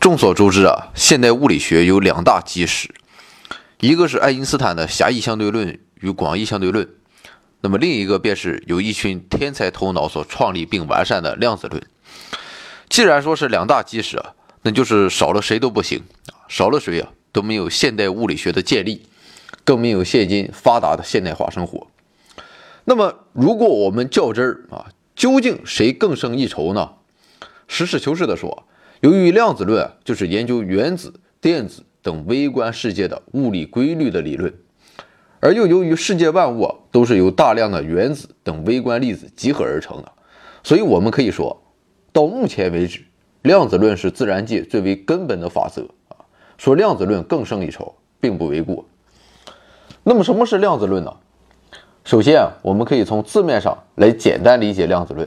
众所周知啊，现代物理学有两大基石，一个是爱因斯坦的狭义相对论与广义相对论，那么另一个便是由一群天才头脑所创立并完善的量子论。既然说是两大基石啊，那就是少了谁都不行，少了谁啊都没有现代物理学的建立，更没有现今发达的现代化生活。那么，如果我们较真儿啊，究竟谁更胜一筹呢？实事求是地说。由于量子论就是研究原子、电子等微观世界的物理规律的理论，而又由于世界万物都是由大量的原子等微观粒子集合而成的，所以我们可以说，到目前为止，量子论是自然界最为根本的法则啊。说量子论更胜一筹，并不为过。那么什么是量子论呢？首先啊，我们可以从字面上来简单理解量子论。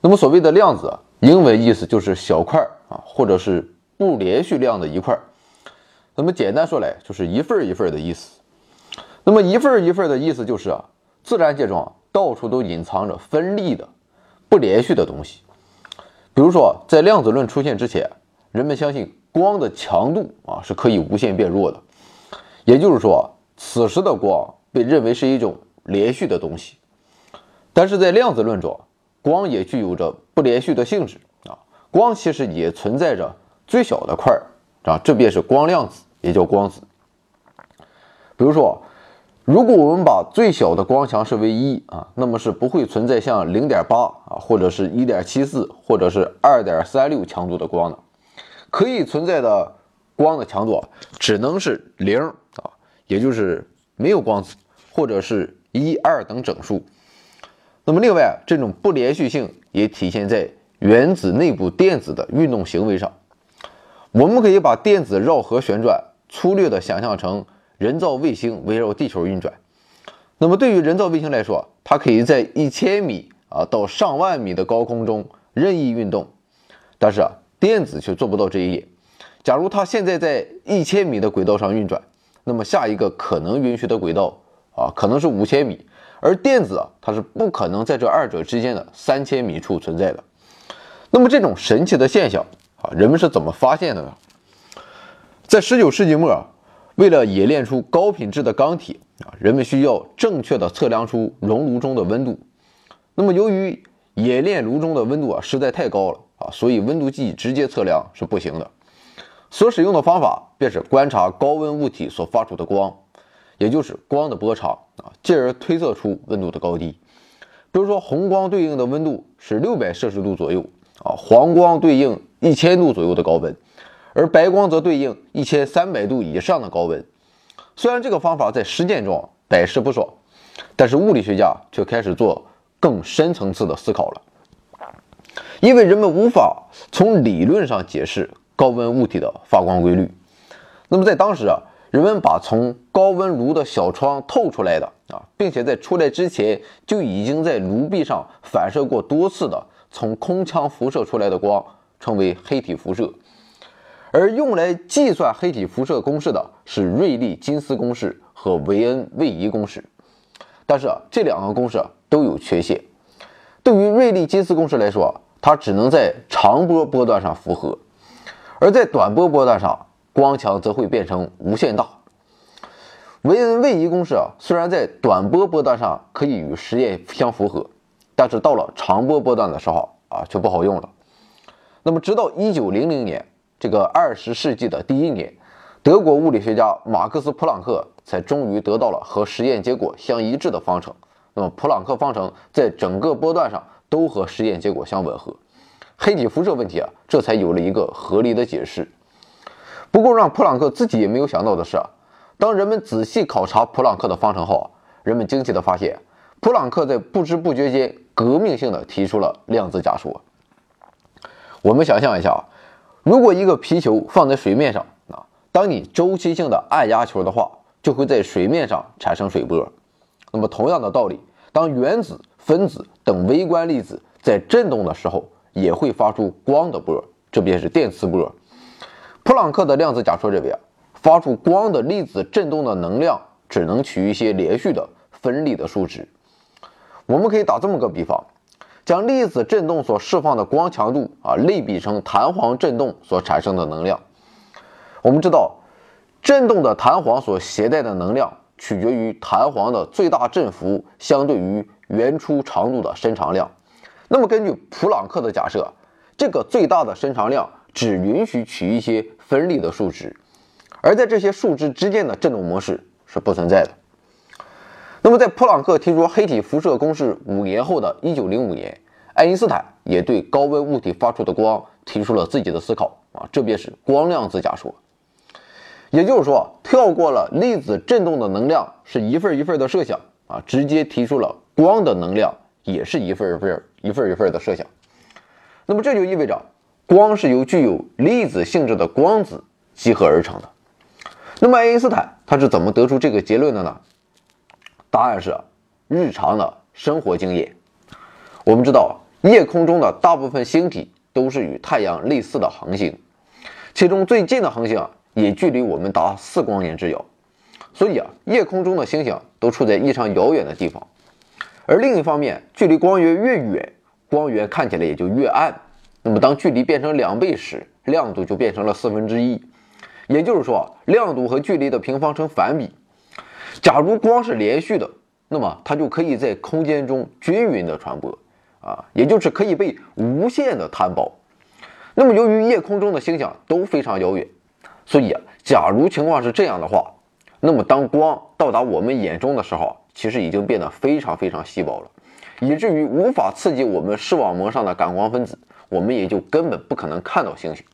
那么所谓的量子。英文意思就是小块啊，或者是不连续量的一块。那么简单说来，就是一份一份的意思。那么一份一份的意思就是啊，自然界中到处都隐藏着分立的、不连续的东西。比如说，在量子论出现之前，人们相信光的强度啊是可以无限变弱的，也就是说，此时的光被认为是一种连续的东西。但是在量子论中，光也具有着不连续的性质，光其实也存在着最小的块儿啊，这便是光量子，也叫光子。比如说，如果我们把最小的光强设为一啊，那么是不会存在像零点八啊，或者是一点七四，或者是二点三六强度的光的。可以存在的光的强度只能是零啊，也就是没有光子，或者是一二等整数。那么，另外，这种不连续性也体现在原子内部电子的运动行为上。我们可以把电子绕核旋转粗略地想象成人造卫星围绕地球运转。那么，对于人造卫星来说，它可以在一千米啊到上万米的高空中任意运动。但是啊，电子却做不到这一点。假如它现在在一千米的轨道上运转，那么下一个可能允许的轨道啊，可能是五千米。而电子啊，它是不可能在这二者之间的三千米处存在的。那么这种神奇的现象啊，人们是怎么发现的呢？在十九世纪末，为了冶炼出高品质的钢铁啊，人们需要正确的测量出熔炉中的温度。那么由于冶炼炉中的温度啊实在太高了啊，所以温度计直接测量是不行的。所使用的方法便是观察高温物体所发出的光。也就是光的波长啊，进而推测出温度的高低。比如说，红光对应的温度是六百摄氏度左右啊，黄光对应一千度左右的高温，而白光则对应一千三百度以上的高温。虽然这个方法在实践中百试不爽，但是物理学家却开始做更深层次的思考了，因为人们无法从理论上解释高温物体的发光规律。那么在当时啊。人们把从高温炉的小窗透出来的啊，并且在出来之前就已经在炉壁上反射过多次的从空腔辐射出来的光称为黑体辐射，而用来计算黑体辐射公式的是瑞利金斯公式和维恩位移公式。但是啊，这两个公式都有缺陷。对于瑞利金斯公式来说，它只能在长波波段上符合，而在短波波段上。光强则会变成无限大。维恩位移公式啊，虽然在短波波段上可以与实验相符合，但是到了长波波段的时候啊，却不好用了。那么，直到一九零零年，这个二十世纪的第一年，德国物理学家马克思·普朗克才终于得到了和实验结果相一致的方程。那么，普朗克方程在整个波段上都和实验结果相吻合，黑体辐射问题啊，这才有了一个合理的解释。不过，让普朗克自己也没有想到的是，当人们仔细考察普朗克的方程后，人们惊奇地发现，普朗克在不知不觉间革命性的提出了量子假说。我们想象一下啊，如果一个皮球放在水面上啊，当你周期性的按压球的话，就会在水面上产生水波。那么，同样的道理，当原子、分子等微观粒子在振动的时候，也会发出光的波，这便是电磁波。普朗克的量子假说认为啊，发出光的粒子振动的能量只能取一些连续的分立的数值。我们可以打这么个比方：将粒子振动所释放的光强度啊类比成弹簧振动所产生的能量。我们知道，振动的弹簧所携带的能量取决于弹簧的最大振幅相对于原初长度的伸长量。那么根据普朗克的假设，这个最大的伸长量只允许取一些分立的数值，而在这些数值之间的振动模式是不存在的。那么，在普朗克提出黑体辐射公式五年后的一九零五年，爱因斯坦也对高温物体发出的光提出了自己的思考啊，这便是光量子假说。也就是说，跳过了粒子振动的能量是一份一份的设想啊，直接提出了光的能量也是一份一份一份一份的设想。那么这就意味着，光是由具有粒子性质的光子集合而成的。那么爱因斯坦他是怎么得出这个结论的呢？答案是日常的生活经验。我们知道，夜空中的大部分星体都是与太阳类似的恒星，其中最近的恒星也距离我们达四光年之遥。所以啊，夜空中的星星都处在异常遥远的地方。而另一方面，距离光源越远，光源看起来也就越暗。那么，当距离变成两倍时，亮度就变成了四分之一。也就是说，亮度和距离的平方成反比。假如光是连续的，那么它就可以在空间中均匀的传播，啊，也就是可以被无限的摊薄。那么由于夜空中的星星都非常遥远，所以啊，假如情况是这样的话，那么当光到达我们眼中的时候，其实已经变得非常非常稀薄了，以至于无法刺激我们视网膜上的感光分子，我们也就根本不可能看到星星。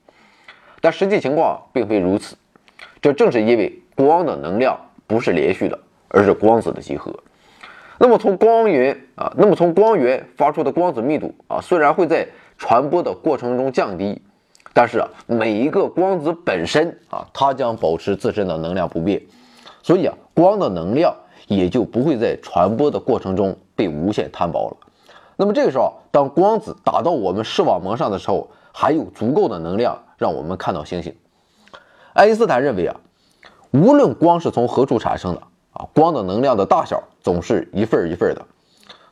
但实际情况并非如此，这正是因为光的能量。不是连续的，而是光子的集合。那么从光源啊，那么从光源发出的光子密度啊，虽然会在传播的过程中降低，但是，每一个光子本身啊，它将保持自身的能量不变，所以啊，光的能量也就不会在传播的过程中被无限摊薄了。那么这个时候，当光子打到我们视网膜上的时候，还有足够的能量让我们看到星星。爱因斯坦认为啊。无论光是从何处产生的啊，光的能量的大小总是一份一份的。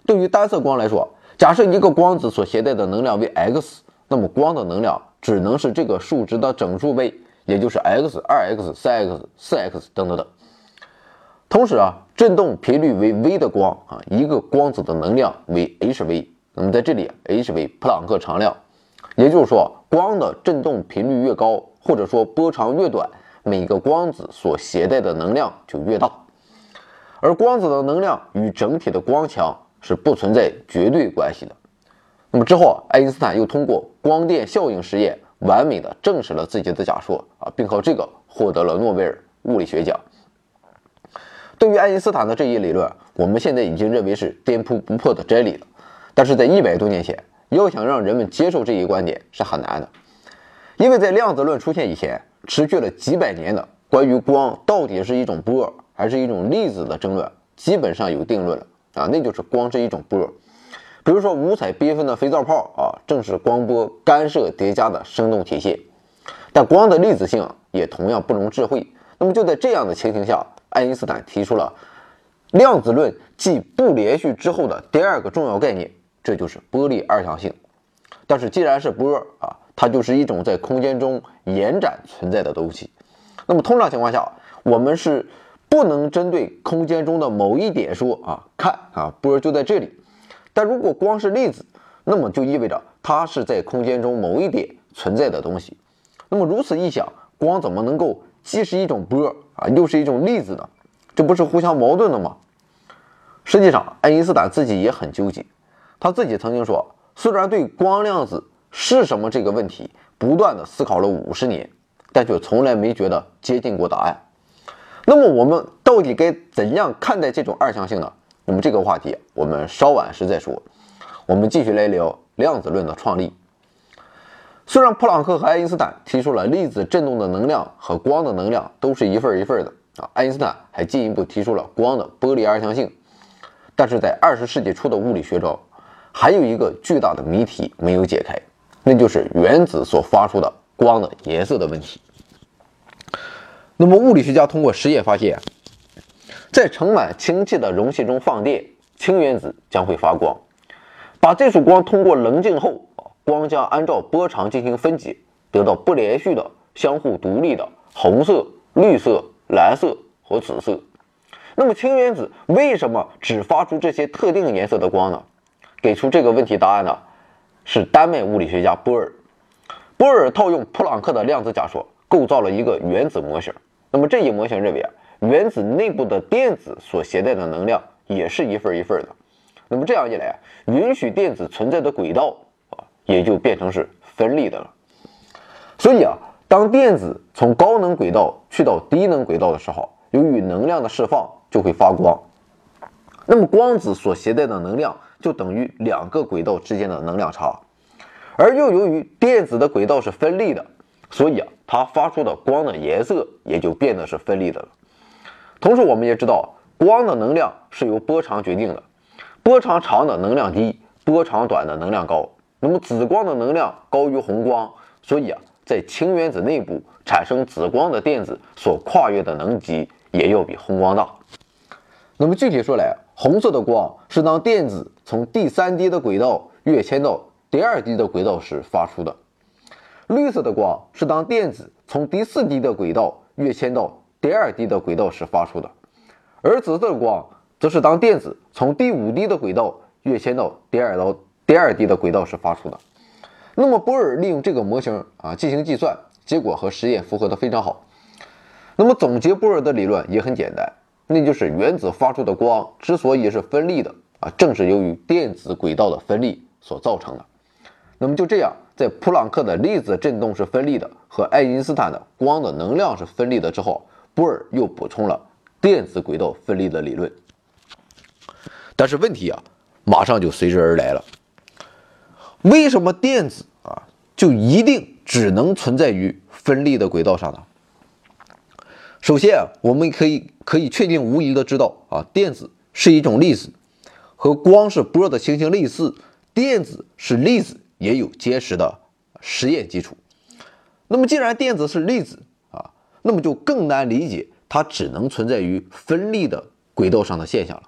对于单色光来说，假设一个光子所携带的能量为 x，那么光的能量只能是这个数值的整数倍，也就是 x、二 x、三 x、四 x 等等等。同时啊，振动频率为 v 的光啊，一个光子的能量为 hv。那么在这里，h 为普朗克常量，也就是说，光的振动频率越高，或者说波长越短。每个光子所携带的能量就越大，而光子的能量与整体的光强是不存在绝对关系的。那么之后，爱因斯坦又通过光电效应实验，完美的证实了自己的假说啊，并靠这个获得了诺贝尔物理学奖。对于爱因斯坦的这一理论，我们现在已经认为是颠扑不破的真理了。但是在一百多年前，要想让人们接受这一观点是很难的，因为在量子论出现以前。持续了几百年的关于光到底是一种波还是一种粒子的争论，基本上有定论了啊，那就是光是一种波。比如说五彩缤纷的肥皂泡啊，正是光波干涉叠加的生动体现。但光的粒子性也同样不容置喙。那么就在这样的情形下，爱因斯坦提出了量子论继不连续之后的第二个重要概念，这就是波粒二象性。但是既然是波啊。它就是一种在空间中延展存在的东西。那么通常情况下，我们是不能针对空间中的某一点说啊，看啊，波就在这里。但如果光是粒子，那么就意味着它是在空间中某一点存在的东西。那么如此一想，光怎么能够既是一种波啊，又是一种粒子呢？这不是互相矛盾的吗？实际上，爱因斯坦自己也很纠结。他自己曾经说，虽然对光量子。是什么这个问题，不断的思考了五十年，但却从来没觉得接近过答案。那么我们到底该怎样看待这种二象性呢？那么这个话题我们稍晚时再说。我们继续来聊量子论的创立。虽然普朗克和爱因斯坦提出了粒子振动的能量和光的能量都是一份一份的啊，爱因斯坦还进一步提出了光的波粒二象性，但是在二十世纪初的物理学中，还有一个巨大的谜题没有解开。那就是原子所发出的光的颜色的问题。那么，物理学家通过实验发现，在盛满氢气的容器中放电，氢原子将会发光；把这束光通过棱镜后，光将按照波长进行分解，得到不连续的、相互独立的红色、绿色、蓝色和紫色。那么氢原子为什么只发出这些特定颜色的光呢？给出这个问题答案呢，是丹麦物理学家波尔。波尔套用普朗克的量子假说，构造了一个原子模型。那么这一模型认为啊，原子内部的电子所携带的能量也是一份一份的。那么这样一来，允许电子存在的轨道啊，也就变成是分立的了。所以啊，当电子从高能轨道去到低能轨道的时候，由于能量的释放就会发光。那么光子所携带的能量就等于两个轨道之间的能量差，而又由于电子的轨道是分立的，所以啊，它发出的光的颜色也就变得是分立的了。同时，我们也知道光的能量是由波长决定的，波长长的能量低，波长短的能量高。那么紫光的能量高于红光，所以啊，在氢原子内部产生紫光的电子所跨越的能级也要比红光大。那么具体说来，红色的光是当电子从第三低的轨道跃迁到第二低的轨道时发出的；绿色的光是当电子从第四低的轨道跃迁到第二低的轨道时发出的；而紫色的光则是当电子从第五低的轨道跃迁到第二到第二低的轨道时发出的。那么波尔利用这个模型啊进行计算，结果和实验符合的非常好。那么总结波尔的理论也很简单。那就是原子发出的光之所以是分立的啊，正是由于电子轨道的分立所造成的。那么就这样，在普朗克的粒子振动是分立的和爱因斯坦的光的能量是分立的之后，波尔又补充了电子轨道分立的理论。但是问题啊，马上就随之而来了：为什么电子啊就一定只能存在于分立的轨道上呢？首先啊，我们可以可以确定无疑的知道啊，电子是一种粒子，和光是波的情形类似，电子是粒子也有坚实的实验基础。那么既然电子是粒子啊，那么就更难理解它只能存在于分立的轨道上的现象了。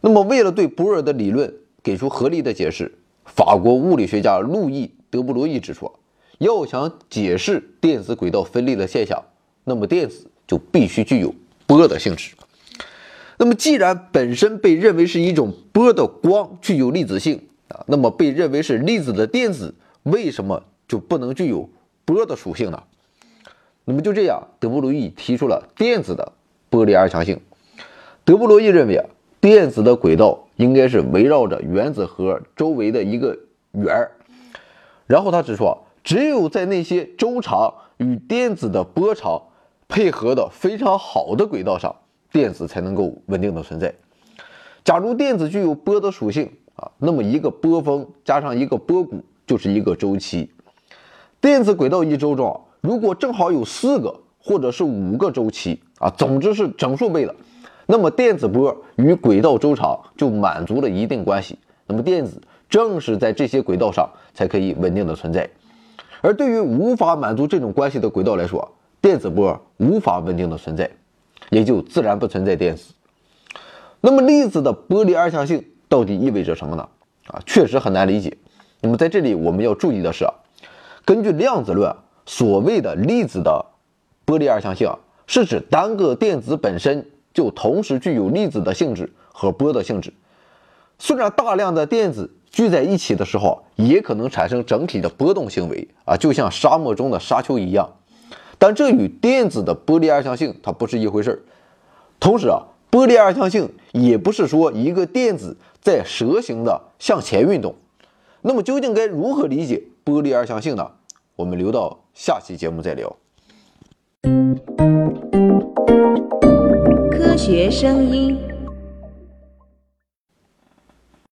那么为了对波尔的理论给出合理的解释，法国物理学家路易·德布罗意指出，要想解释电子轨道分立的现象。那么电子就必须具有波的性质。那么既然本身被认为是一种波的光具有粒子性啊，那么被认为是粒子的电子为什么就不能具有波的属性呢？那么就这样，德布罗意提出了电子的波粒二象性。德布罗意认为啊，电子的轨道应该是围绕着原子核周围的一个圆儿。然后他指出啊，只有在那些周长与电子的波长配合的非常好的轨道上，电子才能够稳定的存在。假如电子具有波的属性啊，那么一个波峰加上一个波谷就是一个周期。电子轨道一周中，如果正好有四个或者是五个周期啊，总之是整数倍的，那么电子波与轨道周长就满足了一定关系。那么电子正是在这些轨道上才可以稳定的存在。而对于无法满足这种关系的轨道来说，电子波无法稳定的存在，也就自然不存在电子。那么粒子的波粒二象性到底意味着什么呢？啊，确实很难理解。那么在这里我们要注意的是，根据量子论，所谓的粒子的波粒二象性，是指单个电子本身就同时具有粒子的性质和波的性质。虽然大量的电子聚在一起的时候，也可能产生整体的波动行为啊，就像沙漠中的沙丘一样。但这与电子的波粒二象性它不是一回事儿。同时啊，波粒二象性也不是说一个电子在蛇形的向前运动。那么究竟该如何理解波粒二象性呢？我们留到下期节目再聊。科学声音。